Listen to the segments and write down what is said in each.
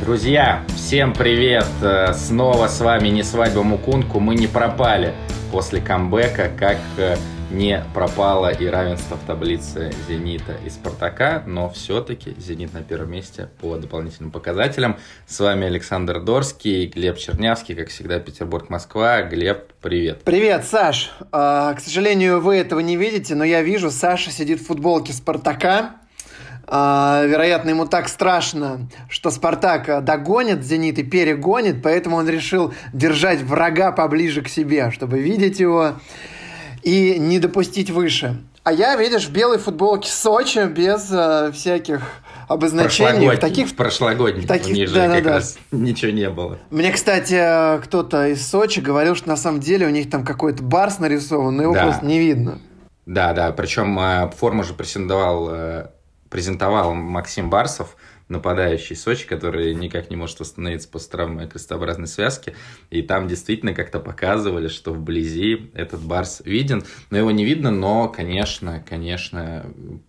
Друзья, всем привет! Э, снова с вами не свадьба Мукунку. Мы не пропали после камбэка, как э, не пропало и равенство в таблице «Зенита» и «Спартака», но все-таки «Зенит» на первом месте по дополнительным показателям. С вами Александр Дорский, Глеб Чернявский, как всегда, Петербург-Москва. Глеб, привет. Привет, Саш. А, к сожалению, вы этого не видите, но я вижу, Саша сидит в футболке «Спартака», вероятно, ему так страшно, что Спартак догонит Зенит и перегонит, поэтому он решил держать врага поближе к себе, чтобы видеть его и не допустить выше. А я, видишь, в белой футболке Сочи без э, всяких обозначений. В таких в прошлогодних. Таких, ниже да, да, как да. раз ничего не было. Мне, кстати, кто-то из Сочи говорил, что на самом деле у них там какой-то барс нарисован, но его да. просто не видно. Да, да, причем э, форму же претендовал э, презентовал Максим Барсов, нападающий Сочи, который никак не может восстановиться после травмы крестообразной связки. И там действительно как-то показывали, что вблизи этот Барс виден. Но его не видно, но, конечно, конечно,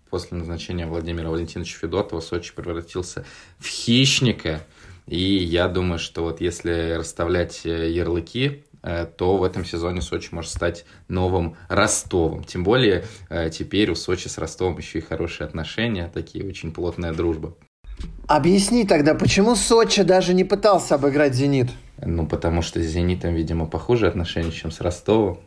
после назначения Владимира Валентиновича Федотова Сочи превратился в хищника. И я думаю, что вот если расставлять ярлыки то в этом сезоне Сочи может стать новым Ростовом. Тем более э, теперь у Сочи с Ростовом еще и хорошие отношения, такие очень плотная дружба. Объясни тогда, почему Сочи даже не пытался обыграть «Зенит»? Ну, потому что с «Зенитом», видимо, похуже отношения, чем с Ростовом.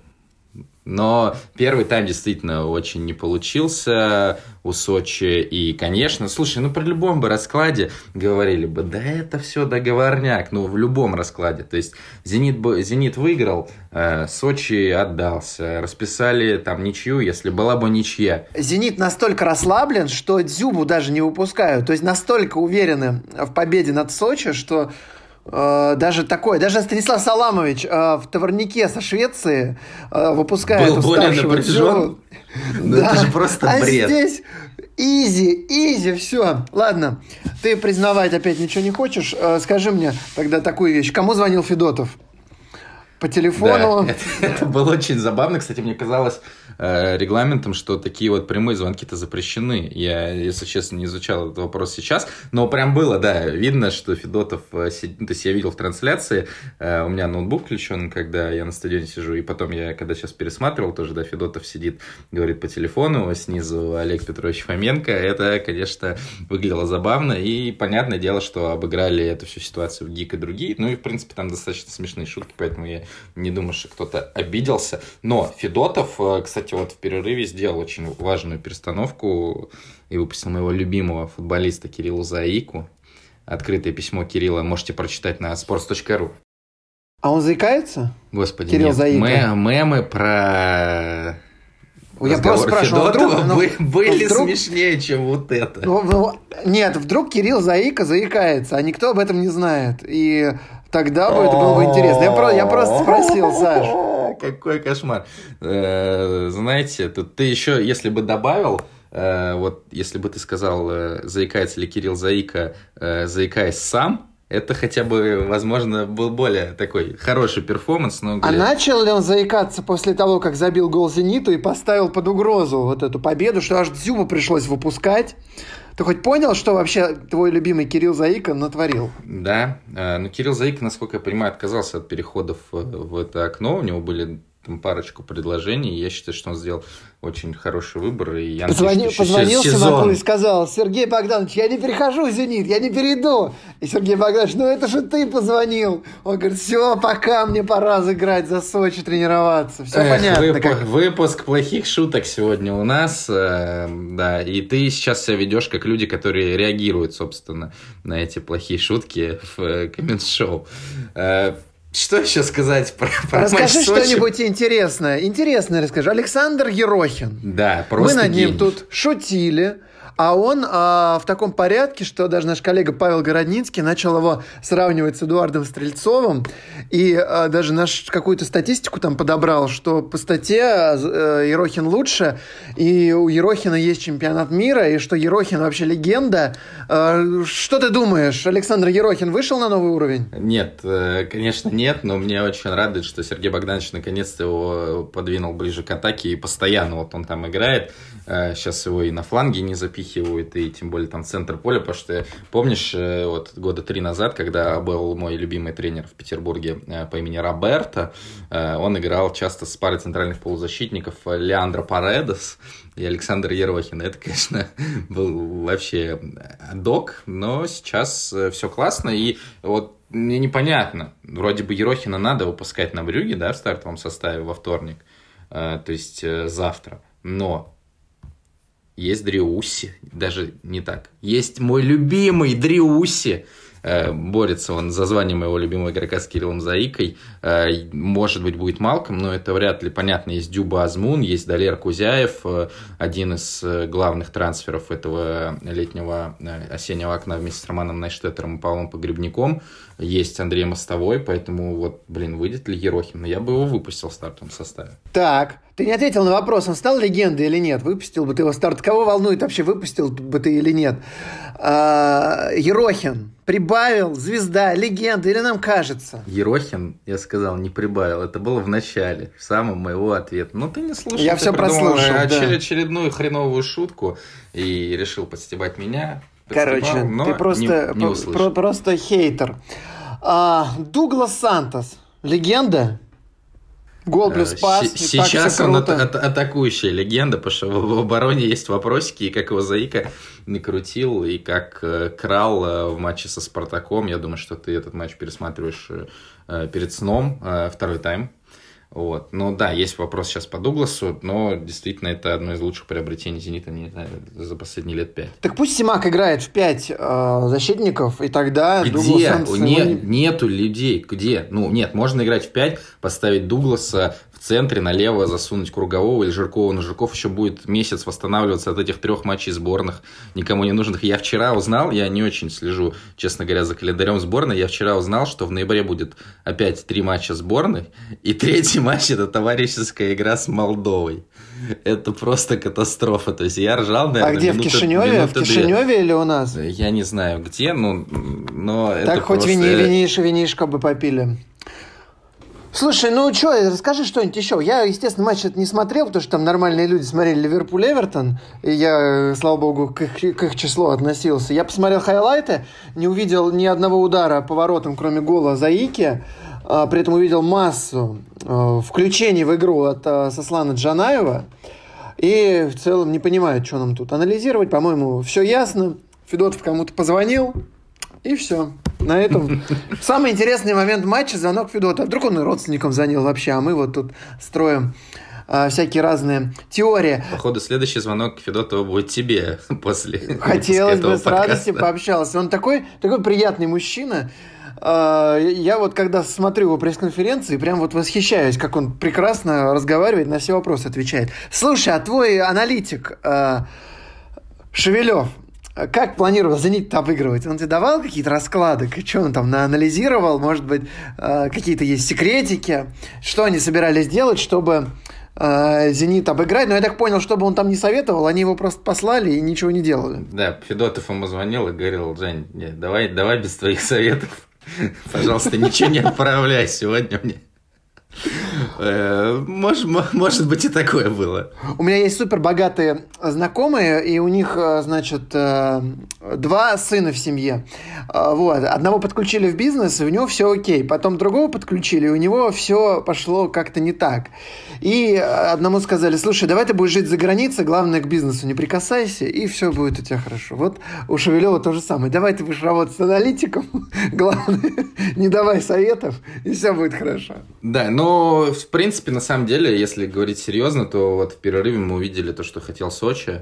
Но первый тайм действительно очень не получился у Сочи. И, конечно, слушай, ну при любом бы раскладе говорили бы, да это все договорняк. Ну, в любом раскладе. То есть Зенит, Зенит выиграл, э, Сочи отдался. Расписали там ничью, если была бы ничья. Зенит настолько расслаблен, что Дзюбу даже не выпускают. То есть настолько уверены в победе над Сочи, что даже такой, даже Станислав Саламович э, в товарнике со Швеции э, выпускает Был более напряжен. Ну, да. Это же просто а бред. здесь изи, изи, все. Ладно, ты признавать опять ничего не хочешь. Скажи мне тогда такую вещь. Кому звонил Федотов? По телефону? Да, это, это было очень забавно. Кстати, мне казалось, Э, регламентом, что такие вот прямые звонки-то запрещены. Я, если честно, не изучал этот вопрос сейчас, но прям было, да, видно, что Федотов, э, то есть я видел в трансляции, э, у меня ноутбук включен, когда я на стадионе сижу, и потом я, когда сейчас пересматривал, тоже, да, Федотов сидит, говорит по телефону, снизу Олег Петрович Фоменко, это, конечно, выглядело забавно, и понятное дело, что обыграли эту всю ситуацию в ГИК и другие, ну и, в принципе, там достаточно смешные шутки, поэтому я не думаю, что кто-то обиделся, но Федотов, кстати, кстати, вот в перерыве сделал очень важную перестановку и выпустил моего любимого футболиста Кирилла Заику. Открытое письмо Кирилла можете прочитать на sports.ru. А он заикается? Господи, Кирилл нет. Заика. Мэ мемы про я просто спрашиваю, а вдруг, ну, были вдруг, смешнее, чем вот это. Ну, ну, нет, вдруг Кирилл Заика заикается, а никто об этом не знает. И тогда бы это было бы интересно. Я, про, я просто спросил, Саш. Какой кошмар. Э, знаете, тут ты еще, если бы добавил, э, вот если бы ты сказал, э, заикается ли Кирилл Заика, заикаясь сам, это хотя бы, возможно, был более такой хороший перформанс. Но, а начал ли он заикаться после того, как забил гол «Зениту» и поставил под угрозу вот эту победу, что аж Дзюбу пришлось выпускать? Ты хоть понял, что вообще твой любимый Кирилл Заика натворил? Да, ну Кирилл Заика, насколько я понимаю, отказался от переходов в это окно. У него были там парочку предложений. Я считаю, что он сделал очень хороший выбор. И я Позвони, надеюсь, позвонил сезон... и сказал, Сергей Богданович, я не перехожу в «Зенит», я не перейду. И Сергей Богданович, ну это же ты позвонил. Он говорит, все, пока мне пора сыграть за Сочи, тренироваться. Все Эх, понятно. Вып... Как... Выпуск плохих шуток сегодня у нас. Э, да, и ты сейчас себя ведешь как люди, которые реагируют, собственно, на эти плохие шутки в э, коммент-шоу. Э, что еще сказать про, про Расскажи что-нибудь интересное. Интересное расскажи. Александр Ерохин. Да, просто Мы над ним гений. тут шутили. А он а, в таком порядке, что даже наш коллега Павел Городницкий начал его сравнивать с Эдуардом Стрельцовым. И а, даже наш какую-то статистику там подобрал, что по статье а, Ерохин лучше, и у Ерохина есть чемпионат мира, и что Ерохин вообще легенда. А, что ты думаешь, Александр Ерохин вышел на новый уровень? Нет, э, конечно, нет, но мне очень радует, что Сергей Богданович наконец-то его подвинул ближе к атаке и постоянно вот он там играет. Сейчас его и на фланге не запихивают, и тем более там центр поля, потому что помнишь, вот года три назад, когда был мой любимый тренер в Петербурге по имени Роберто, он играл часто с парой центральных полузащитников Леандро Паредос, и Александр Ерохин. Это, конечно, был вообще док, но сейчас э, все классно. И вот мне непонятно, вроде бы Ерохина надо выпускать на брюге, да, в стартовом составе во вторник, э, то есть э, завтра. Но есть Дриуси, даже не так. Есть мой любимый Дриуси, борется он за звание моего любимого игрока с Кириллом Заикой. Э, может быть, будет Малком, но это вряд ли понятно. Есть Дюба Азмун, есть Далер Кузяев, э, один из главных трансферов этого летнего осеннего окна вместе с Романом Найштеттером и Павлом Погребником. Есть Андрей Мостовой, поэтому вот, блин, выйдет ли Ерохин? Я бы его выпустил в стартовом составе. Так, ты не ответил на вопрос, он стал легендой или нет? Выпустил бы ты его старт? Кого волнует вообще, выпустил бы ты или нет? А, Ерохин прибавил, звезда, легенда, или нам кажется? Ерохин, я сказал, не прибавил. Это было в начале, в самом моего ответа. Но ты не слушал. Я все прослушал, да. очередную хреновую шутку и решил подстебать меня. Короче, но ты просто, не, не про, просто хейтер. А, Дуглас Сантос, легенда? Гол плюс э, пас. Сейчас он ат- ат- атакующая легенда, потому что в обороне есть вопросики, и как его Заика накрутил, и как э, крал э, в матче со Спартаком. Я думаю, что ты этот матч пересматриваешь перед сном, второй тайм. Вот. Ну да, есть вопрос сейчас по Дугласу, но действительно это одно из лучших приобретений «Зенита» не знаю, за последние лет пять. Так пусть Симак играет в пять э, защитников, и тогда Где? Дуглас... Не, Нету людей. Где? Ну, нет, можно играть в пять, поставить Дугласа в центре, налево засунуть Кругового или Жиркова. Но Жирков еще будет месяц восстанавливаться от этих трех матчей сборных, никому не нужных. Я вчера узнал, я не очень слежу, честно говоря, за календарем сборной, я вчера узнал, что в ноябре будет опять три матча сборной, и третий матч – это товарищеская игра с Молдовой. Это просто катастрофа. То есть я ржал, наверное, А где, минуты, в Кишиневе? В Кишиневе две. или у нас? Я не знаю где, но, но так это хоть просто... вини, винишь, винишко бы попили. Слушай, ну что, расскажи что-нибудь еще. Я, естественно, матч это не смотрел, потому что там нормальные люди смотрели Ливерпуль-Эвертон, и я, слава богу, к их, к их числу относился. Я посмотрел хайлайты, не увидел ни одного удара поворотом, кроме гола Заики, а, при этом увидел массу а, включений в игру от а, Сослана Джанаева, и в целом не понимаю, что нам тут анализировать. По-моему, все ясно. Федотов кому-то позвонил, и все. На этом самый интересный момент матча – звонок Федота. Вдруг он и родственником звонил вообще, а мы вот тут строим а, всякие разные теории. Походу, следующий звонок Федотова будет тебе после Хотелось бы с радостью пообщался. Он такой, такой приятный мужчина. А, я вот когда смотрю его пресс-конференции, прям вот восхищаюсь, как он прекрасно разговаривает, на все вопросы отвечает. Слушай, а твой аналитик а, Шевелев, как планировал «Зенит» обыгрывать? Он тебе давал какие-то расклады? Что он там анализировал? Может быть, э, какие-то есть секретики? Что они собирались делать, чтобы э, «Зенит» обыграть? Но я так понял, чтобы он там не советовал, они его просто послали и ничего не делали. Да, Федотов ему звонил и говорил, Жень, давай, давай без твоих советов. Пожалуйста, ничего не отправляй сегодня мне. Э, может, может быть и такое было. У меня есть супер богатые знакомые, и у них, э, значит, э, два сына в семье. Вот. Одного подключили в бизнес, и у него все окей. Потом другого подключили, и у него все пошло как-то не так. И одному сказали, слушай, давай ты будешь жить за границей, главное к бизнесу не прикасайся, и все будет у тебя хорошо. Вот у Шевелева то же самое. Давай ты будешь работать с аналитиком, главное, не давай советов, и все будет хорошо. Да, но в принципе, на самом деле, если говорить серьезно, то вот в перерыве мы увидели то, что хотел Сочи.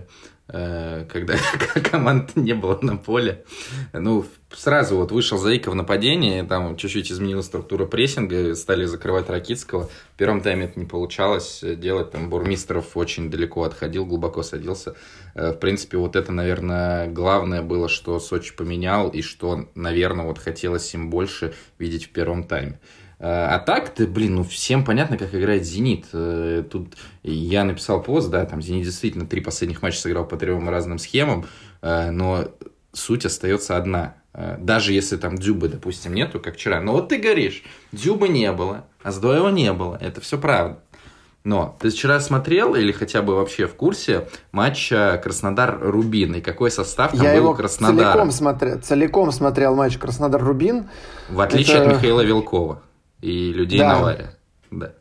Э, когда команд не было на поле. Ну, сразу вот вышел Заика в нападение, там чуть-чуть изменилась структура прессинга, стали закрывать Ракитского. В первом тайме это не получалось делать, там Бурмистров очень далеко отходил, глубоко садился. Э, в принципе, вот это, наверное, главное было, что Сочи поменял, и что, наверное, вот хотелось им больше видеть в первом тайме. Э, а так, ты, блин, ну всем понятно, как играет «Зенит». Э, тут я написал пост, да, там «Зенит» действительно три последних матча сыграл по трем разным схемам, э, но суть остается одна. Даже если там Дзюбы, допустим, нету, как вчера. Но вот ты говоришь, Дзюбы не было, а Сдоева не было. Это все правда. Но ты вчера смотрел или хотя бы вообще в курсе матча Краснодар-Рубин? И какой состав там Я был у Краснодара? целиком смотрел, целиком смотрел матч Краснодар-Рубин. В отличие Это- от Михаила Вилкова и людей Да. Навария. Да.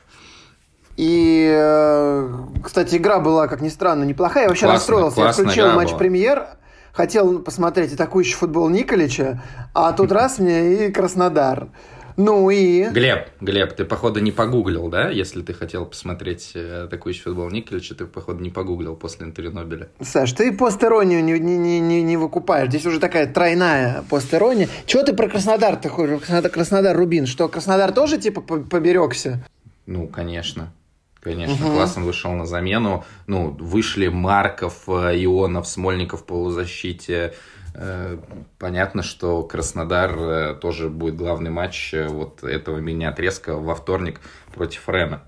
И, э, кстати, игра была, как ни странно, неплохая. Я вообще Классно, расстроился. Я классная включил игра матч была. премьер, хотел посмотреть атакующий футбол Николича, а тут раз мне и Краснодар. Ну и... Глеб, Глеб, ты, походу, не погуглил, да? Если ты хотел посмотреть э, атакующий футбол Николича, ты, походу, не погуглил после интервью Нобеля. Саш, ты постеронию не, не, не, не, не выкупаешь. Здесь уже такая тройная постерония. Чего ты про Краснодар ты хочешь? Краснодар, Краснодар Рубин. Что, Краснодар тоже типа по- поберегся? Ну, конечно. Конечно, Мгм. классно вышел на замену. Ну, вышли Марков, э, Ионов, Смольников в полузащите. Э, Понятно, что Краснодар э, тоже будет главный матч э, вот этого мини-отрезка во вторник против Рена.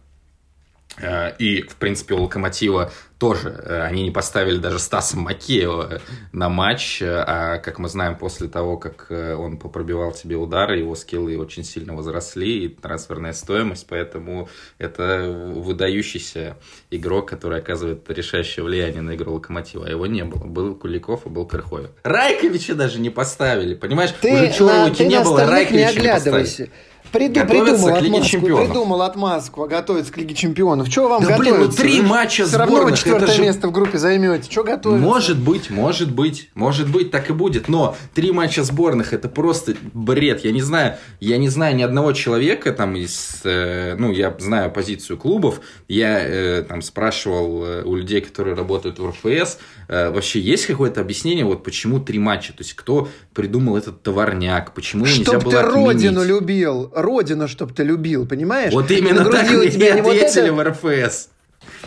Э, И, в принципе, у Локомотива тоже. э, Они не поставили даже Стаса Макеева на матч. э, А, как мы знаем, после того, как э, он попробивал тебе удары, его скиллы очень сильно возросли, и трансферная стоимость. Поэтому это выдающийся игрок, который оказывает решающее влияние на игру Локомотива. А его не было. Был Куликов, а был Крыховик. Райковича даже не поставили. Понимаешь, Ты, уже ты не на было, не Райковича не поставили. Приду, придумал к Лиге отмазку, придумал отмазку, а готовится к Лиге Чемпионов. Чего вам Да, блин, ну три Вы матча Все равно вы сборных, четвертое же- место в группе займете. Чего готовиться? Может быть, может быть, может быть, так и будет. Но три матча сборных это просто бред. Я не знаю, я не знаю ни одного человека там из, э, ну, я знаю позицию клубов. Я э, там спрашивал э, у людей, которые работают в РФС, вообще есть какое-то объяснение, вот почему три матча? То есть кто придумал этот товарняк? Почему его нельзя Чтоб было ты отменить? родину любил. Родину, чтоб ты любил, понимаешь? Вот именно так мне тебя не вот ответили это в РФС.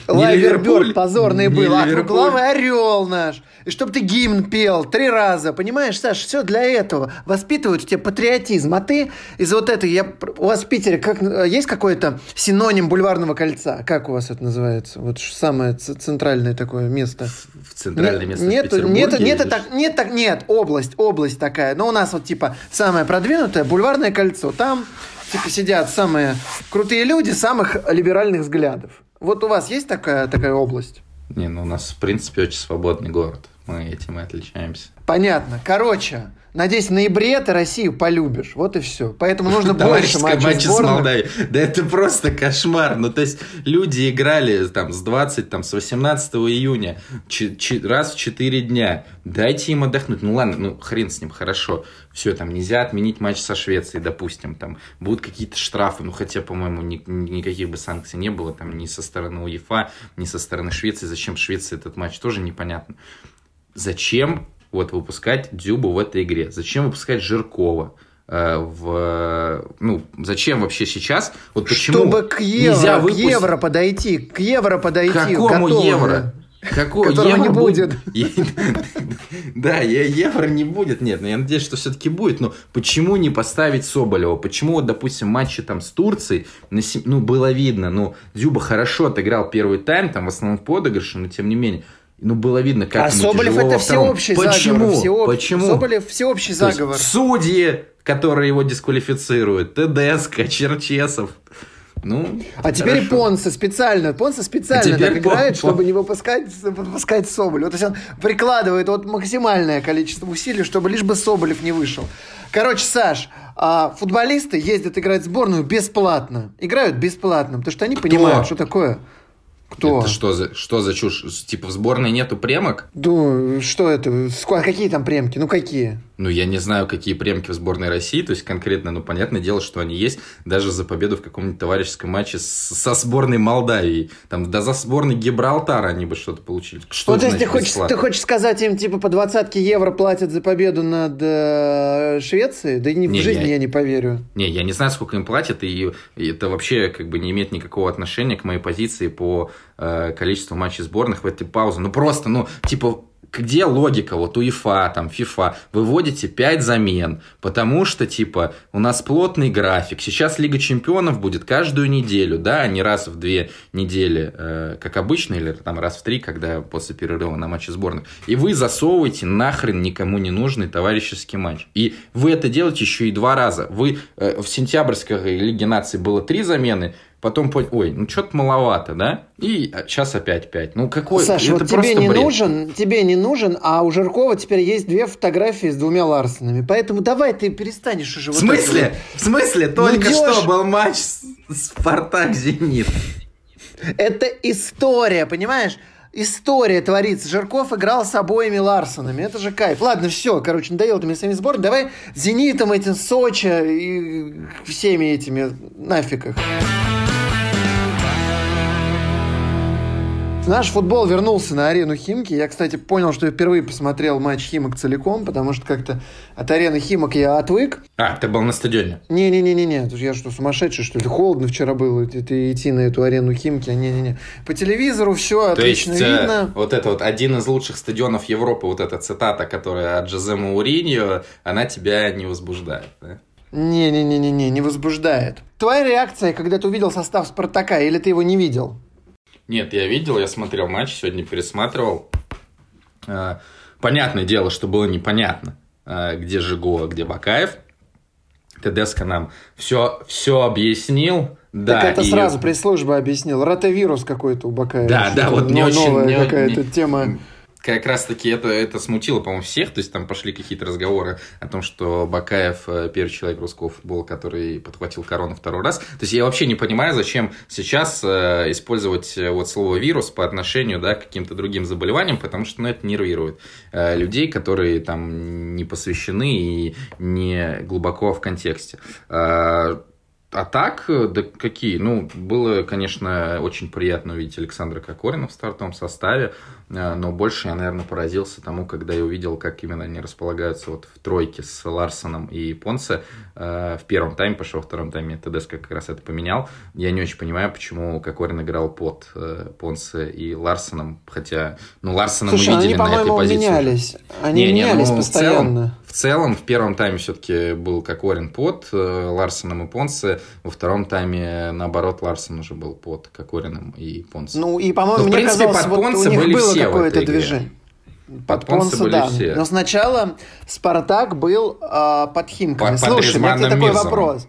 Лайверберг позорный не был, а Ливерпуль. круглавый орел наш. И чтоб ты гимн пел три раза, понимаешь, Саш, все для этого. Воспитывают в тебе патриотизм. А ты из вот этой, я, у вас в Питере как, э, есть какой-то синоним бульварного кольца? Как у вас это называется? Вот самое центральное такое место. В центральное место в нет, Петербурге нет, нет, или так, нет, так, нет, область, область такая. Но у нас вот типа самое продвинутое бульварное кольцо. Там типа сидят самые крутые люди самых либеральных взглядов. Вот у вас есть такая, такая область? Не, ну у нас, в принципе, очень свободный город. Мы этим и отличаемся. Понятно. Короче, надеюсь, в ноябре ты Россию полюбишь. Вот и все. Поэтому нужно больше матчей матче с. Молдавией. Да это просто кошмар. Ну, то есть, люди играли там с 20, там, с 18 июня, раз в 4 дня. Дайте им отдохнуть. Ну, ладно, ну, хрен с ним, хорошо. Все, там, нельзя отменить матч со Швецией, допустим. Там, будут какие-то штрафы. Ну, хотя, по-моему, ни- никаких бы санкций не было. Там, ни со стороны УЕФА, ни со стороны Швеции. Зачем Швеции этот матч, тоже непонятно. Зачем вот выпускать Дзюбу в этой игре? Зачем выпускать Жиркова? э, в, ну, зачем вообще сейчас? Вот почему Чтобы к евро, нельзя к выпустить- евро подойти, к евро подойти. Какому готовы. евро? Какого евро не будет. Да, евро не будет, нет, но я надеюсь, что все-таки будет. Но почему не поставить Соболева? Почему, вот, допустим, матчи там с Турцией, ну, было видно, ну, Дзюба хорошо отыграл первый тайм, там, в основном в подыгрыше, но тем не менее, ну, было видно, как А Соболев это всеобщий Почему? заговор. всеоб- Почему? Соболев всеобщий То заговор. Судьи, которые его дисквалифицируют, ТДСК, Черчесов. Ну, А теперь хорошо. Понса специально, Понса специально А так играет, Пон- чтобы не выпускать, выпускать Соболева. То есть он прикладывает вот максимальное количество усилий, чтобы лишь бы Соболев не вышел. Короче, Саш, а, футболисты ездят играть в сборную бесплатно. Играют бесплатно, потому что они понимают, что такое. Кто? Это что за, что за чушь? Типа в сборной нету премок? Ну, что это? Ск- Какие там премки? Ну, какие? Ну, я не знаю, какие премки в сборной России, то есть конкретно, ну, понятное дело, что они есть, даже за победу в каком-нибудь товарищеском матче с- со сборной Молдавии. Там, да за сборной Гибралтара они бы что-то получили. Что Ну, то есть ты хочешь, бесплатно? ты хочешь сказать им, типа, по двадцатке евро платят за победу над э, Швецией? Да ни в Не, жизни я- я не поверю. Не, я не знаю, сколько им платят, и, и это вообще как бы не имеет никакого отношения к моей позиции по э, количеству матчей сборных в этой паузе. Ну просто, ну, типа, где логика? Вот у ИФА, там, ФИФА, вы вводите 5 замен, потому что, типа, у нас плотный график. Сейчас Лига Чемпионов будет каждую неделю, да, а не раз в две недели, э, как обычно, или там раз в три, когда после перерыва на матче сборных. И вы засовываете нахрен никому не нужный товарищеский матч. И вы это делаете еще и два раза. Вы э, в сентябрьской Лиге наций было три замены, потом понял, ой, ну что-то маловато, да? И сейчас опять пять. Ну какой? Саша, это вот тебе не бред. нужен, тебе не нужен, а у Жиркова теперь есть две фотографии с двумя Ларсонами. Поэтому давай ты перестанешь уже. В смысле? Вот в смысле? Только Идешь... что был матч Спартак Зенит. Это история, понимаешь? история творится. Жирков играл с обоими Ларсонами. Это же кайф. Ладно, все, короче, надоело ты мне своими сборами. Давай Зенитом этим, Сочи и всеми этими нафиг их. Наш футбол вернулся на арену Химки. Я, кстати, понял, что я впервые посмотрел матч Химок целиком, потому что как-то от арены Химок я отвык. А, ты был на стадионе? Не-не-не-не, я что, сумасшедший, что ли? Холодно вчера было это, идти на эту арену Химки. Не-не-не. По телевизору все То отлично есть, э, видно. вот это вот один из лучших стадионов Европы, вот эта цитата, которая от Джозе Мауриньо, она тебя не возбуждает, да? Не-не-не-не, не возбуждает. Твоя реакция, когда ты увидел состав Спартака, или ты его не видел? Нет, я видел, я смотрел матч, сегодня пересматривал. А, понятное дело, что было непонятно, а, где Жиго, а где Бакаев. ТДСК нам все, все объяснил. Да, так это и... сразу пресс-служба объяснил. Ротовирус какой-то у Бакаева. Да, да, вот не очень... Новая какая-то тема как раз-таки это, это смутило, по-моему, всех. То есть там пошли какие-то разговоры о том, что Бакаев э, первый человек русского футбола, который подхватил корону второй раз. То есть я вообще не понимаю, зачем сейчас э, использовать э, вот слово вирус по отношению да, к каким-то другим заболеваниям, потому что ну, это нервирует людей, которые там не посвящены и не глубоко в контексте. А так, да какие? Ну, было, конечно, очень приятно увидеть Александра Кокорина в стартовом составе, но больше я, наверное, поразился тому, когда я увидел, как именно они располагаются вот в тройке с Ларсоном и Понце. Э, в первом тайме пошел, во втором тайме ТДСК как раз это поменял. Я не очень понимаю, почему Кокорин играл под Понце и Ларсоном, хотя, ну, Ларсона Слушай, мы видели они, на этой позиции. менялись. Они не, менялись не, ну, постоянно. В целом, в целом, в первом тайме все-таки был Кокорин под Ларсоном и Понце, во втором тайме, наоборот, Ларсон уже был под Кокориным и Понсом. Ну, и, по-моему, мне принципе, казалось, под вот них были было какое-то движение. Под, под были да. все. Но сначала Спартак был э, под Химками. Под, Слушай, под у меня к тебе такой вопрос.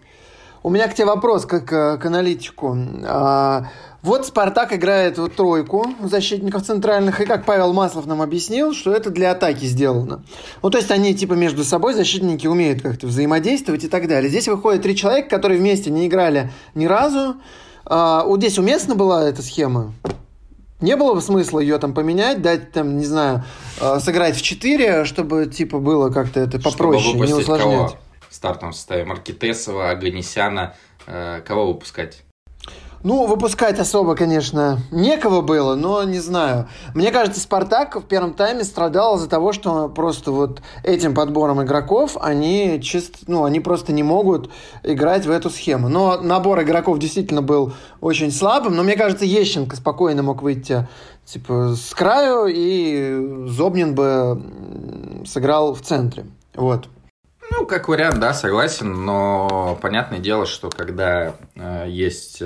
У меня к тебе вопрос, как к аналитику. А, вот Спартак играет вот тройку защитников центральных, и как Павел Маслов нам объяснил, что это для атаки сделано. Ну, то есть они типа между собой, защитники умеют как-то взаимодействовать и так далее. Здесь выходят три человека, которые вместе не играли ни разу. А, вот здесь уместна была эта схема? Не было бы смысла ее там поменять, дать там, не знаю, а, сыграть в 4, чтобы типа было как-то это попроще, не усложнять. Кого? В стартовом составе Маркетесова, Аганесяна, э, кого выпускать? Ну, выпускать особо, конечно, некого было, но не знаю. Мне кажется, Спартак в первом тайме страдал из-за того, что просто вот этим подбором игроков они чисто, ну, они просто не могут играть в эту схему. Но набор игроков действительно был очень слабым, но мне кажется, Ещенко спокойно мог выйти типа с краю, и Зобнин бы сыграл в центре. Вот. Ну, как вариант, да, согласен, но понятное дело, что когда э, есть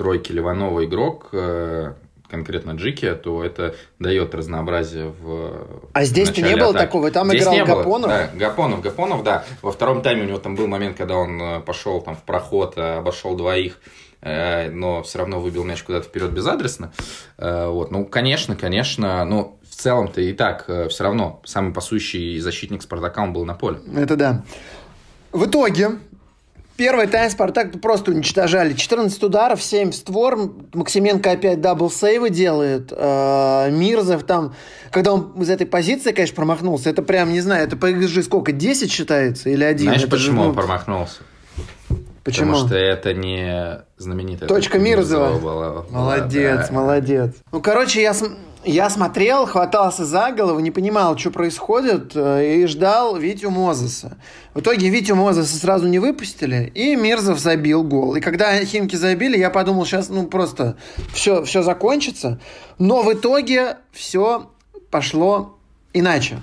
тройке Ливанова игрок, э, конкретно Джики, то это дает разнообразие в А здесь-то не было атаки. такого, там здесь играл Гапонов? Да, Гапонов, Гапонов, да. Во втором тайме у него там был момент, когда он э, пошел там в проход, э, обошел двоих, но все равно выбил мяч куда-то вперед безадресно. Вот. Ну, конечно, конечно, ну, в целом-то и так все равно самый пасущий защитник Спартака он был на поле. Это да. В итоге Первый тайм Спартак просто уничтожали. 14 ударов, 7 в створ. Максименко опять double сейвы делает. Э, Мирзов там, когда он из этой позиции, конечно, промахнулся, это прям, не знаю, это по xG сколько, 10 считается или 1? Знаешь, это почему же, ну... он промахнулся? Почему? Потому что это не знаменитая точка Мирзова. Была, молодец, да. молодец. Ну, короче, я, я смотрел, хватался за голову, не понимал, что происходит, э, и ждал Витю Мозеса. В итоге Витю Мозеса сразу не выпустили, и Мирзов забил гол. И когда Химки забили, я подумал, сейчас ну просто все, все закончится. Но в итоге все пошло иначе.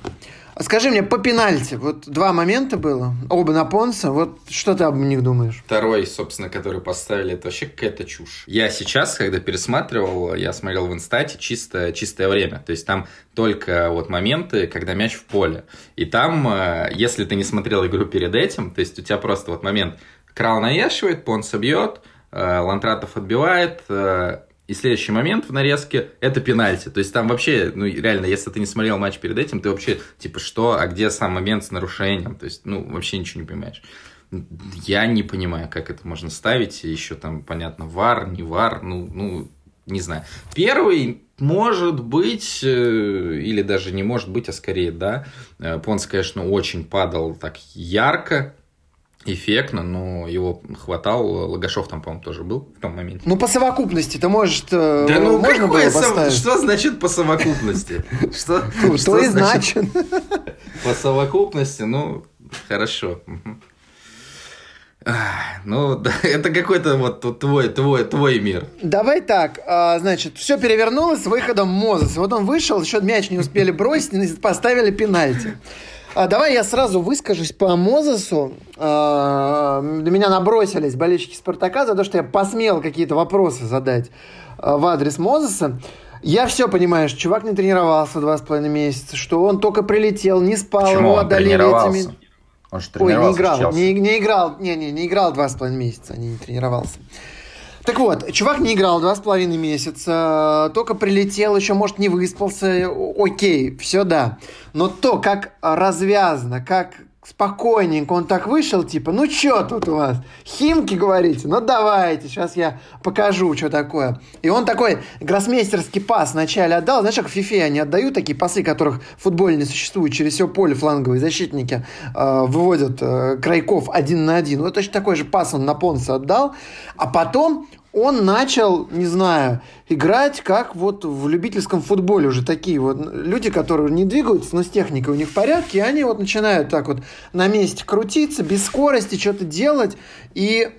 Скажи мне, по пенальти, вот два момента было, оба на Понса, вот что ты об них думаешь? Второй, собственно, который поставили, это вообще какая-то чушь. Я сейчас, когда пересматривал, я смотрел в инстате чисто, чистое время, то есть там только вот моменты, когда мяч в поле. И там, э, если ты не смотрел игру перед этим, то есть у тебя просто вот момент, Крал навешивает, Понса бьет, э, Лантратов отбивает, э, и следующий момент в нарезке – это пенальти. То есть там вообще, ну реально, если ты не смотрел матч перед этим, ты вообще типа что, а где сам момент с нарушением? То есть, ну, вообще ничего не понимаешь. Я не понимаю, как это можно ставить. Еще там, понятно, вар, не вар, ну, ну, не знаю. Первый может быть, э, или даже не может быть, а скорее, да. Э, Понс, конечно, очень падал так ярко, эффектно, но его хватал. Лагашов там, по-моему, тоже был в том моменте. Ну, по совокупности ты можешь... Э, да ну, можно было поставить? Что значит по совокупности? Что, что и значит? По совокупности, ну, хорошо. Ну, это какой-то вот твой, твой, твой мир. Давай так, а, значит, все перевернулось с выходом Мозес. Вот он вышел, еще мяч не успели бросить, поставили пенальти. А, давай я сразу выскажусь по Мозесу. А, на меня набросились болельщики Спартака за то, что я посмел какие-то вопросы задать а, в адрес Мозеса. Я все понимаю, что чувак не тренировался два с половиной месяца, что он только прилетел, не спал, Почему его одолели этими... Он же Ой, не играл, не, не играл, не, не, не играл два с половиной месяца, не, не тренировался. Так вот, чувак не играл два с половиной месяца, только прилетел, еще, может, не выспался. Окей, все да. Но то, как развязано, как спокойненько он так вышел, типа, ну что тут у вас? Химки, говорите? Ну давайте, сейчас я покажу, что такое. И он такой гроссмейстерский пас вначале отдал. Знаешь, как в фифе они отдают такие пасы, которых в футболе не существует. Через все поле фланговые защитники э, выводят э, крайков один на один. Вот точно такой же пас он на Понса отдал. А потом он начал, не знаю, играть как вот в любительском футболе уже такие вот люди, которые не двигаются, но с техникой у них в порядке, и они вот начинают так вот на месте крутиться, без скорости что-то делать, и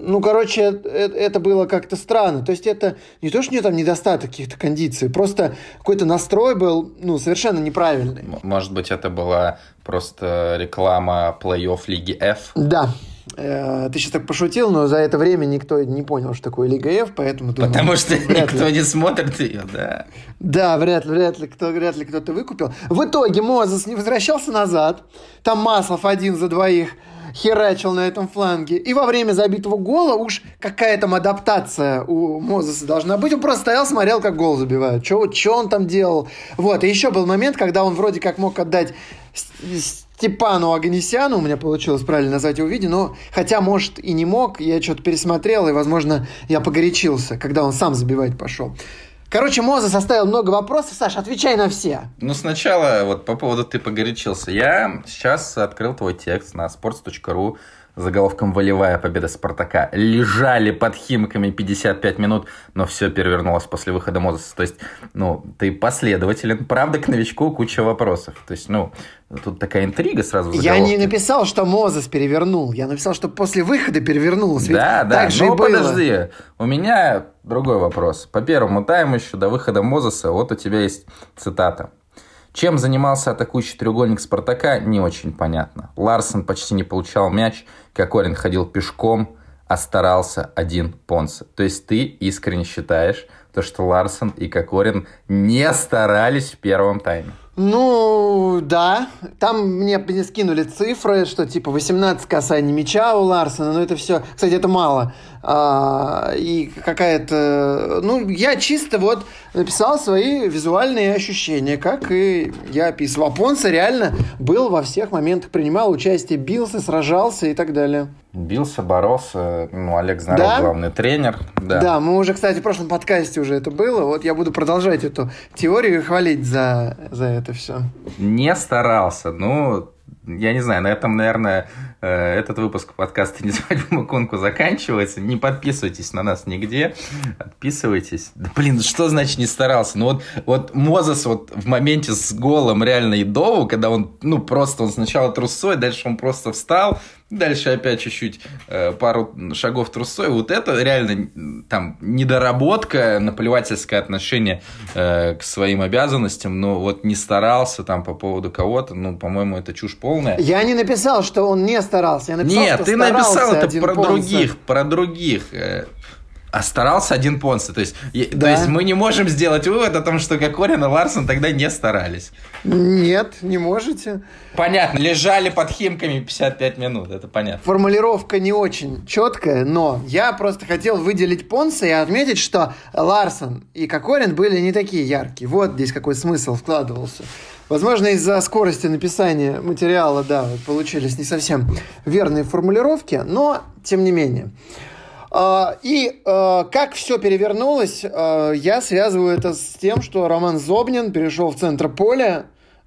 ну, короче, это, это было как-то странно. То есть это не то, что у него там недостаток каких-то кондиций, просто какой-то настрой был, ну, совершенно неправильный. Может быть, это была просто реклама плей-офф Лиги F? Да, Э, ты сейчас так пошутил, но за это время никто не понял, что такое Лига F, поэтому... Думаю, Потому что никто ли... не смотрит ее, да. Да, вряд ли, вряд ли, кто, вряд ли кто-то выкупил. В итоге Мозес не возвращался назад. Там Маслов один за двоих херачил на этом фланге. И во время забитого гола уж какая там адаптация у Мозеса должна быть. Он просто стоял, смотрел, как гол забивают. Что он там делал? Вот. И еще был момент, когда он вроде как мог отдать Степану Аганесяну, у меня получилось правильно назвать его видео, но хотя, может, и не мог, я что-то пересмотрел, и, возможно, я погорячился, когда он сам забивать пошел. Короче, Моза составил много вопросов. Саша, отвечай на все. Ну, сначала, вот по поводу ты погорячился. Я сейчас открыл твой текст на sports.ru заголовком «Волевая победа Спартака». Лежали под Химками 55 минут, но все перевернулось после выхода Мозеса. То есть, ну, ты последователен. Правда, к новичку куча вопросов. То есть, ну, тут такая интрига сразу в Я не написал, что Мозес перевернул. Я написал, что после выхода перевернулся. Да, да, так же ну, подожди. У меня другой вопрос. По первому тайму еще до выхода Мозеса, вот у тебя есть цитата. Чем занимался атакующий треугольник Спартака, не очень понятно. Ларсон почти не получал мяч, Кокорин ходил пешком, а старался один Понса. То есть ты искренне считаешь, то, что Ларсон и Кокорин не старались в первом тайме? Ну, да. Там мне скинули цифры, что типа 18 касаний мяча у Ларсона, но это все, кстати, это мало. А, и какая-то... Ну, я чисто вот написал свои визуальные ощущения, как и я описывал. А Понса реально был во всех моментах, принимал участие, бился, сражался и так далее. Бился, боролся. Ну, Олег Знаров да? главный тренер. Да. да, мы уже, кстати, в прошлом подкасте уже это было. Вот я буду продолжать эту теорию и хвалить за, за это все. Не старался. Ну, я не знаю, на этом, наверное, этот выпуск подкаста «Не свадьбу конку» заканчивается. Не подписывайтесь на нас нигде. Отписывайтесь. Да, блин, что значит не старался? Ну вот, вот Мозес вот в моменте с голом реально Идову, когда он, ну, просто он сначала трусой, дальше он просто встал, Дальше опять чуть-чуть э, пару шагов трусой. Вот это реально там недоработка, наплевательское отношение э, к своим обязанностям, но вот не старался там по поводу кого-то, ну, по-моему, это чушь полная. Я не написал, что он не старался. Я написал, Нет, что ты написал это про Понса. других, про других. А старался один Понса. То есть, и- то Да. есть мы не можем сделать вывод о том, что Кокорин и Ларсон тогда не старались. Нет, не можете. Понятно, лежали под химками 55 минут, это понятно. Формулировка не очень четкая, но я просто хотел выделить Понса и отметить, что Ларсон и Кокорин были не такие яркие. Вот здесь какой смысл вкладывался. Возможно, из-за скорости написания материала, да, получились не совсем верные формулировки, но тем не менее. А, И а, как все перевернулось, а, я связываю это с тем, что Роман Зобнин перешел в центр поля,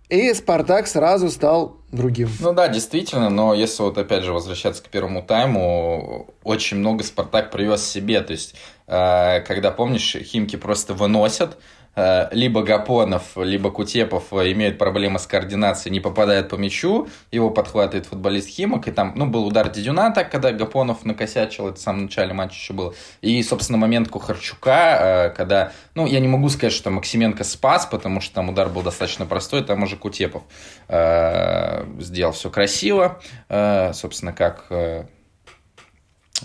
и Спартак сразу стал другим. Ну да, действительно, но если вот опять же возвращаться к первому тайму, очень много Спартак привез себе. То есть, когда, помнишь, Химки просто выносят, либо Гапонов, либо Кутепов э, имеют проблемы с координацией, не попадают по мячу, его подхватывает футболист Химок, и там, ну, был удар Дедюна так, когда Гапонов накосячил, это в самом начале матча еще было. И, собственно, момент Кухарчука, э, когда, ну, я не могу сказать, что Максименко спас, потому что там удар был достаточно простой, там уже Кутепов э, сделал все красиво, э, собственно, как э, э,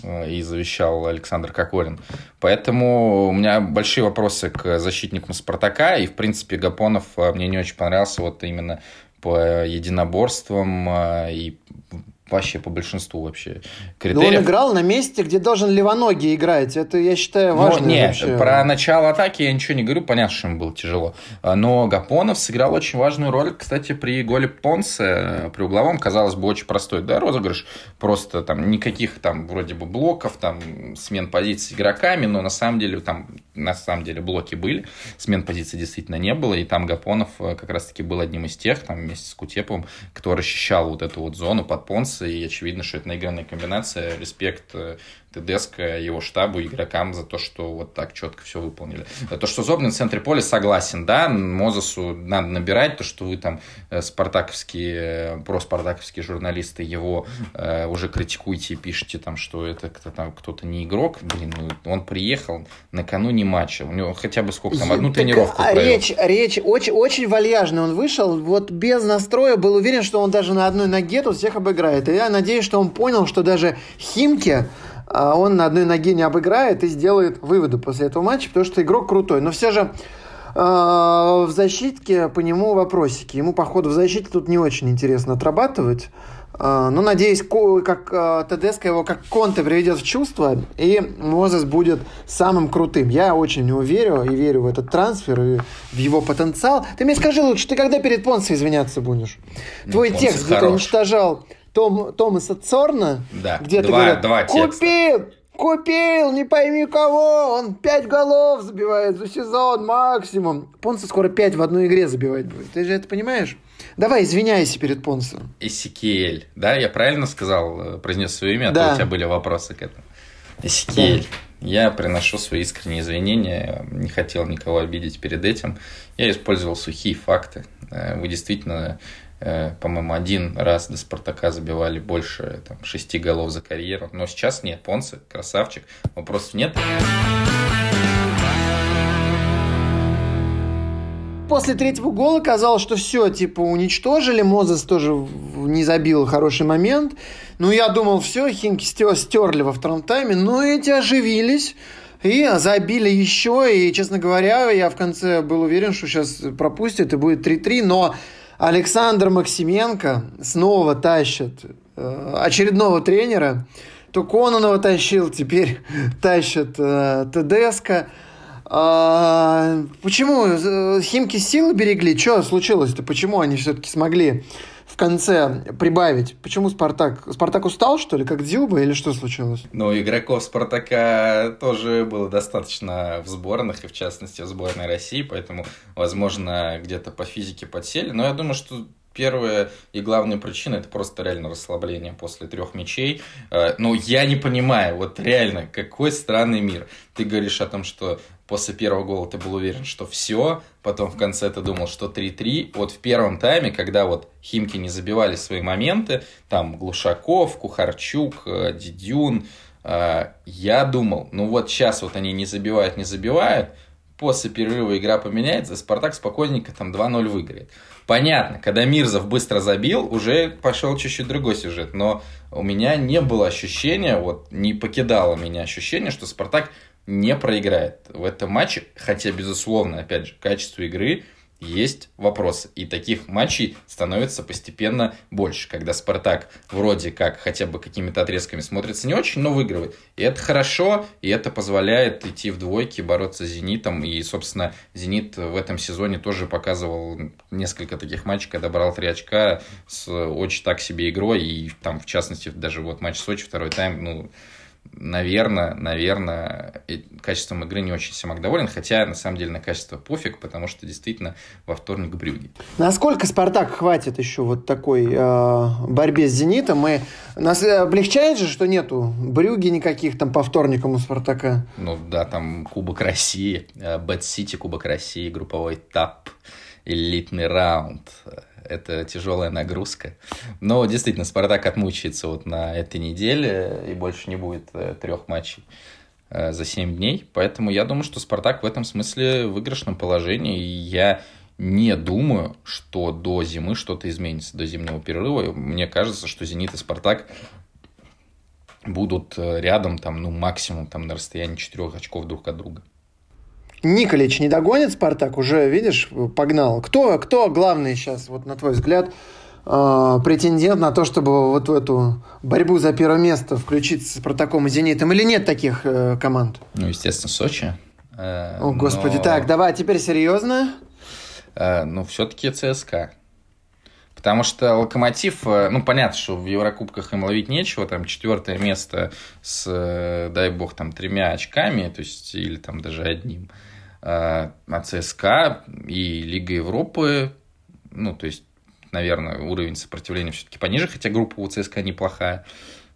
и завещал Александр Кокорин. Поэтому у меня большие вопросы к защитникам Спартака, и, в принципе, Гапонов э, мне не очень понравился вот именно по единоборствам э, и вообще по большинству вообще Но он критериев. играл на месте, где должен левоногий играть. Это, я считаю, Ну, важно не, вообще. про начало атаки я ничего не говорю, понятно, что ему было тяжело. А, Но Гапонов сыграл очень важную роль, кстати, при голе Понсе, э, при угловом, казалось бы, очень простой, да, розыгрыш, просто там никаких там вроде бы блоков, там смен позиций игроками, но на самом деле там, на самом деле блоки были, смен позиций действительно не было, и там Гапонов э, как раз-таки был одним из тех, там вместе с Кутеповым, кто расчищал вот эту вот зону под Понсе, и очевидно, что это наигранная комбинация, респект э, ТДСК, его штабу, игрокам за то, что вот так четко все выполнили. То, что Зобнин в центре поля, согласен, да, Мозесу надо набирать, то, что вы там э, спартаковские, э, проспартаковские журналисты его э, уже критикуете и пишете там, что это кто-то, кто-то не игрок, блин, ну, он приехал накануне матча, у него хотя бы сколько там, одну Так, тренировку а, провел. речь, речь очень, очень вальяжный он вышел, вот без настроя, был уверен, что он даже на одной ноге тут всех обыграет. И я надеюсь, что он понял, что даже Химки он на одной ноге не обыграет и сделает выводы после этого матча, потому что игрок крутой. Но все же а, в защитке по нему вопросики. Ему, походу, в защите тут не очень интересно отрабатывать. А, Но надеюсь, как а, ТДСК его как Конте приведет в чувство, и Мозес будет самым крутым. Я очень в него верю и верю в этот трансфер и в его потенциал. Ты мне скажи лучше, ты когда перед Понсо извиняться будешь? Ну, Твой Понсе текст, где ты уничтожал Том, Томаса Цорна, Да, где ты два- говорят, два текста. купил, купил, не пойми кого, он пять голов забивает за сезон максимум. Понсо скоро пять в одной игре забивать будет. Ты же это понимаешь? Давай, извиняйся перед Понсо. Эсикиэль, да, я правильно сказал, э, произнес свое имя, а Да. то у тебя были вопросы к этому. Эсикиэль. Я приношу свои искренние извинения, не хотел никого обидеть перед этим. Я использовал сухие факты. Э, Вы действительно, по-моему, один раз до Спартака забивали больше там, шести голов за карьеру. Но сейчас нет, Понце, красавчик, вопросов нет. После третьего гола казалось, что все, типа, уничтожили. Мозес тоже не забил хороший момент. Ну, я думал, все, Химки стё- стерли во втором тайме. Но эти оживились. И забили еще. И, честно говоря, я в конце был уверен, что сейчас пропустят и будет 3-3. Но Александр Максименко снова тащит э, очередного тренера. То Кононова тащил, теперь тащит э, ТДСК. А, почему э, Химки силы берегли? Что случилось-то? Почему они все-таки смогли конце прибавить? Почему Спартак? Спартак устал, что ли, как Дзюба, или что случилось? Ну, игроков Спартака тоже было достаточно в сборных, и в частности в сборной России, поэтому, возможно, где-то по физике подсели. Но я думаю, что первая и главная причина это просто реально расслабление после трех мячей. Э, но я не понимаю, вот реально, какой странный мир. Ты говоришь о том, что после первого гола ты был уверен, что все, потом в конце ты думал, что 3-3. Вот в первом тайме, когда вот Химки не забивали свои моменты, там Глушаков, Кухарчук, э, Дидюн, э, я думал, ну вот сейчас вот они не забивают, не забивают, после перерыва игра поменяется, Спартак спокойненько там 2-0 выиграет. Понятно, когда Мирзов быстро забил, уже пошел чуть-чуть другой сюжет, но у меня не было ощущения, вот не покидало меня ощущение, что Спартак не проиграет в этом матче, хотя, безусловно, опять же, качество игры – есть вопросы. И таких матчей становится постепенно больше, когда Спартак вроде как хотя бы какими-то отрезками смотрится не очень, но выигрывает. И это хорошо, и это позволяет идти в двойки, бороться с «Зенитом». И, собственно, «Зенит» в этом сезоне тоже показывал несколько таких матчей, когда брал три очка с очень так себе игрой. И там, в частности, даже вот матч Сочи, второй тайм, ну, наверное, наверное, качеством игры не очень Симак доволен, хотя на самом деле на качество пофиг, потому что действительно во вторник Брюгге. Насколько Спартак хватит еще вот такой э, борьбе с Зенитом? И нас облегчает же, что нету Брюгге никаких там по вторникам у Спартака? Ну да, там Кубок России, Бетсити, Кубок России, групповой этап, элитный раунд, это тяжелая нагрузка. Но действительно, Спартак отмучается вот на этой неделе и больше не будет э, трех матчей э, за 7 дней. Поэтому я думаю, что Спартак в этом смысле в выигрышном положении. И я не думаю, что до зимы что-то изменится, до зимнего перерыва. Мне кажется, что «Зенит» и «Спартак» будут э, рядом, там, ну, максимум там, на расстоянии четырех очков друг от друга. Николич не догонит Спартак, уже, видишь, погнал. Кто, кто главный сейчас, вот на твой взгляд, э, претендент на то, чтобы вот в эту борьбу за первое место включиться с Спартаком и Зенитом? Или нет таких э, команд? Ну, естественно, Сочи. Э, О, господи, но... так, давай теперь серьезно. Э, ну, все-таки ЦСКА. Потому что Локомотив, э, ну, понятно, что в Еврокубках им ловить нечего, там четвертое место с, э, дай бог, там тремя очками, то есть, или там даже одним. А, а ЦСКА и Лига Европы, ну, то есть, наверное, уровень сопротивления все-таки пониже, хотя группа у ЦСКА неплохая.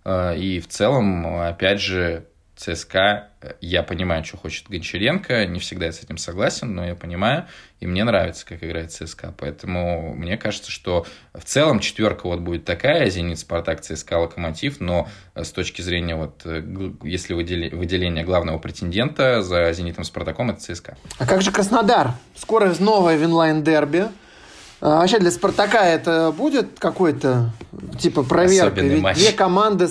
А, и в целом, опять же, ЦСКА, я понимаю, что хочет Гончаренко, не всегда я с этим согласен, но я понимаю, и мне нравится, как играет ЦСКА, поэтому мне кажется, что в целом четверка вот будет такая, Зенит, Спартак, ЦСКА, Локомотив, но с точки зрения вот, если выделение главного претендента за Зенитом, Спартаком, это ЦСКА. А как же Краснодар? Скоро новое винлайн-дерби. А вообще для Спартака это будет какой-то типа проверка? Ведь матч. две команды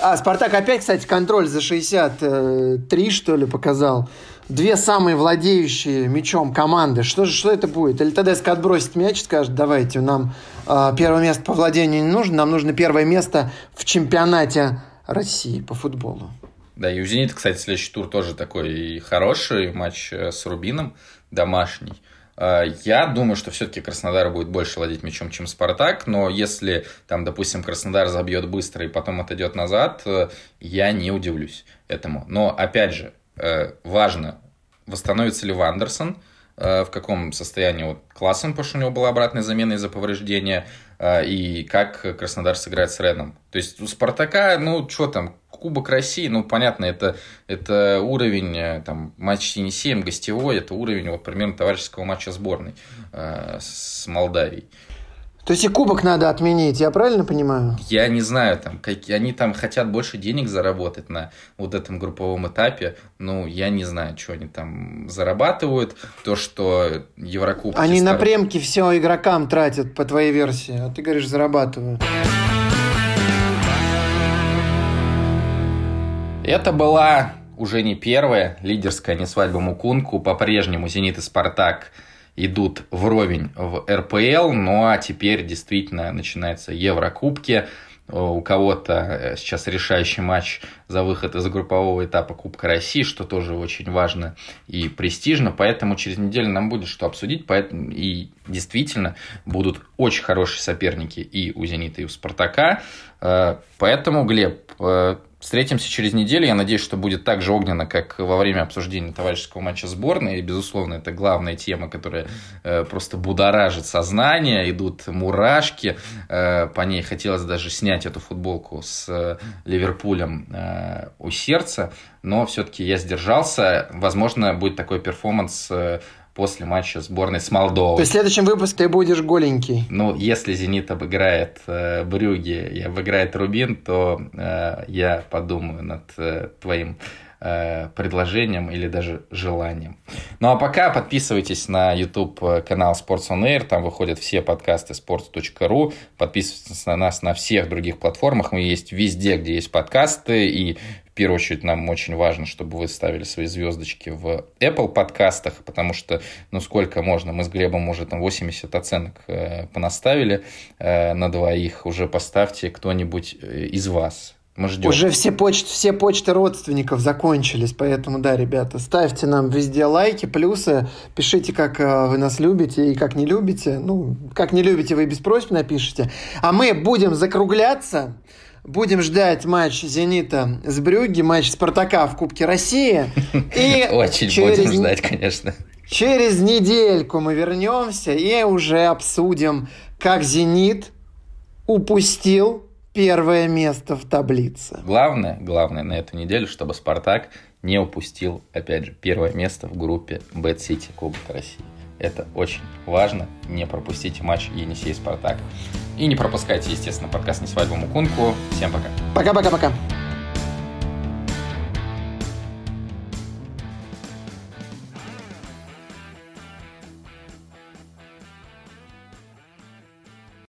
а, Спартак опять, кстати, контроль за 63, что ли, показал. Две самые владеющие мячом команды. Что же, что это будет? Или ТДСК отбросит мяч и скажет, давайте, нам э, первое место по владению не нужно, нам нужно первое место в чемпионате России по футболу. Да, и у «Зенита», кстати, следующий тур тоже такой хороший матч э, с Рубином, домашний. Э, я думаю, что все-таки Краснодар будет больше владеть мячом, чем Спартак, но если, там, допустим, Краснодар забьет быстро и потом отойдет назад, э, я не удивлюсь этому. Но, опять же, э, важно, восстановится ли Вандерсон, в каком состоянии вот Классен, потому что у него была обратная замена из-за повреждения, и как Краснодар сыграет с Реном. То есть у Спартака, ну, что там, Кубок России, ну, понятно, это, это уровень, э, там, матч Енисеем, гостевой, это уровень, вот, примерно, товарищеского матча сборной э, с Молдавией. То есть и кубок надо отменить, я правильно понимаю? Я не знаю, там, как, они там хотят больше денег заработать на вот этом групповом этапе. Ну, я не знаю, что они там зарабатывают. То, что Еврокубки... Они старт... на премки все игрокам тратят, по твоей версии, а ты говоришь, зарабатывают. Это была уже не первая лидерская не свадьба Мукунку. По-прежнему «Зенит» и «Спартак» идут вровень в РПЛ, ну а теперь действительно начинается Еврокубки. У кого-то э, сейчас решающий матч за выход из группового этапа Кубка России, что тоже очень важно и престижно. Поэтому через неделю нам будет что обсудить. Поэтому и действительно будут очень хорошие соперники и у «Зенита», и у «Спартака». Э, поэтому, Глеб, э, Встретимся через неделю. Я надеюсь, что будет так же огненно, как во время обсуждения товарищеского матча сборной. И, безусловно, это главная тема, которая э, просто будоражит сознание. Идут мурашки. Э, по ней хотелось даже снять эту футболку с э, Ливерпулем э, у сердца. Но все-таки я сдержался. Возможно, будет такой перформанс э, после матча сборной с Молдовой. То есть в следующем выпуске ты будешь голенький? Ну, если «Зенит» обыграет э, Брюги и обыграет Рубин, то э, я подумаю над э, твоим э, предложением или даже желанием. Ну а пока подписывайтесь на YouTube канал Sports on Air, там выходят все подкасты sports.ru, подписывайтесь на нас на всех других платформах, мы есть везде, где есть подкасты, и в первую очередь нам очень важно, чтобы вы ставили свои звездочки в Apple подкастах, потому что, ну, сколько можно, мы с Глебом уже там 80 оценок э, понаставили э, на двоих, уже поставьте кто-нибудь э, из вас. Мы ждем. Уже все почты, все почты родственников закончились, поэтому да, ребята, ставьте нам везде лайки, плюсы, пишите, как э, вы нас любите и как не любите. Ну, как не любите, вы без просьб напишите. А мы будем закругляться. Будем ждать матч «Зенита» с Брюгге, матч «Спартака» в Кубке России. И Очень через... будем ждать, конечно. Через недельку мы вернемся и уже обсудим, как «Зенит» упустил первое место в таблице. Главное, главное на эту неделю, чтобы «Спартак» не упустил, опять же, первое место в группе «Бэт Сити» Кубка России. Это очень важно. Не пропустите матч Енисей-Спартак. И не пропускайте, естественно, подкаст «Не свадьбу Мукунку». Всем пока. Пока-пока-пока.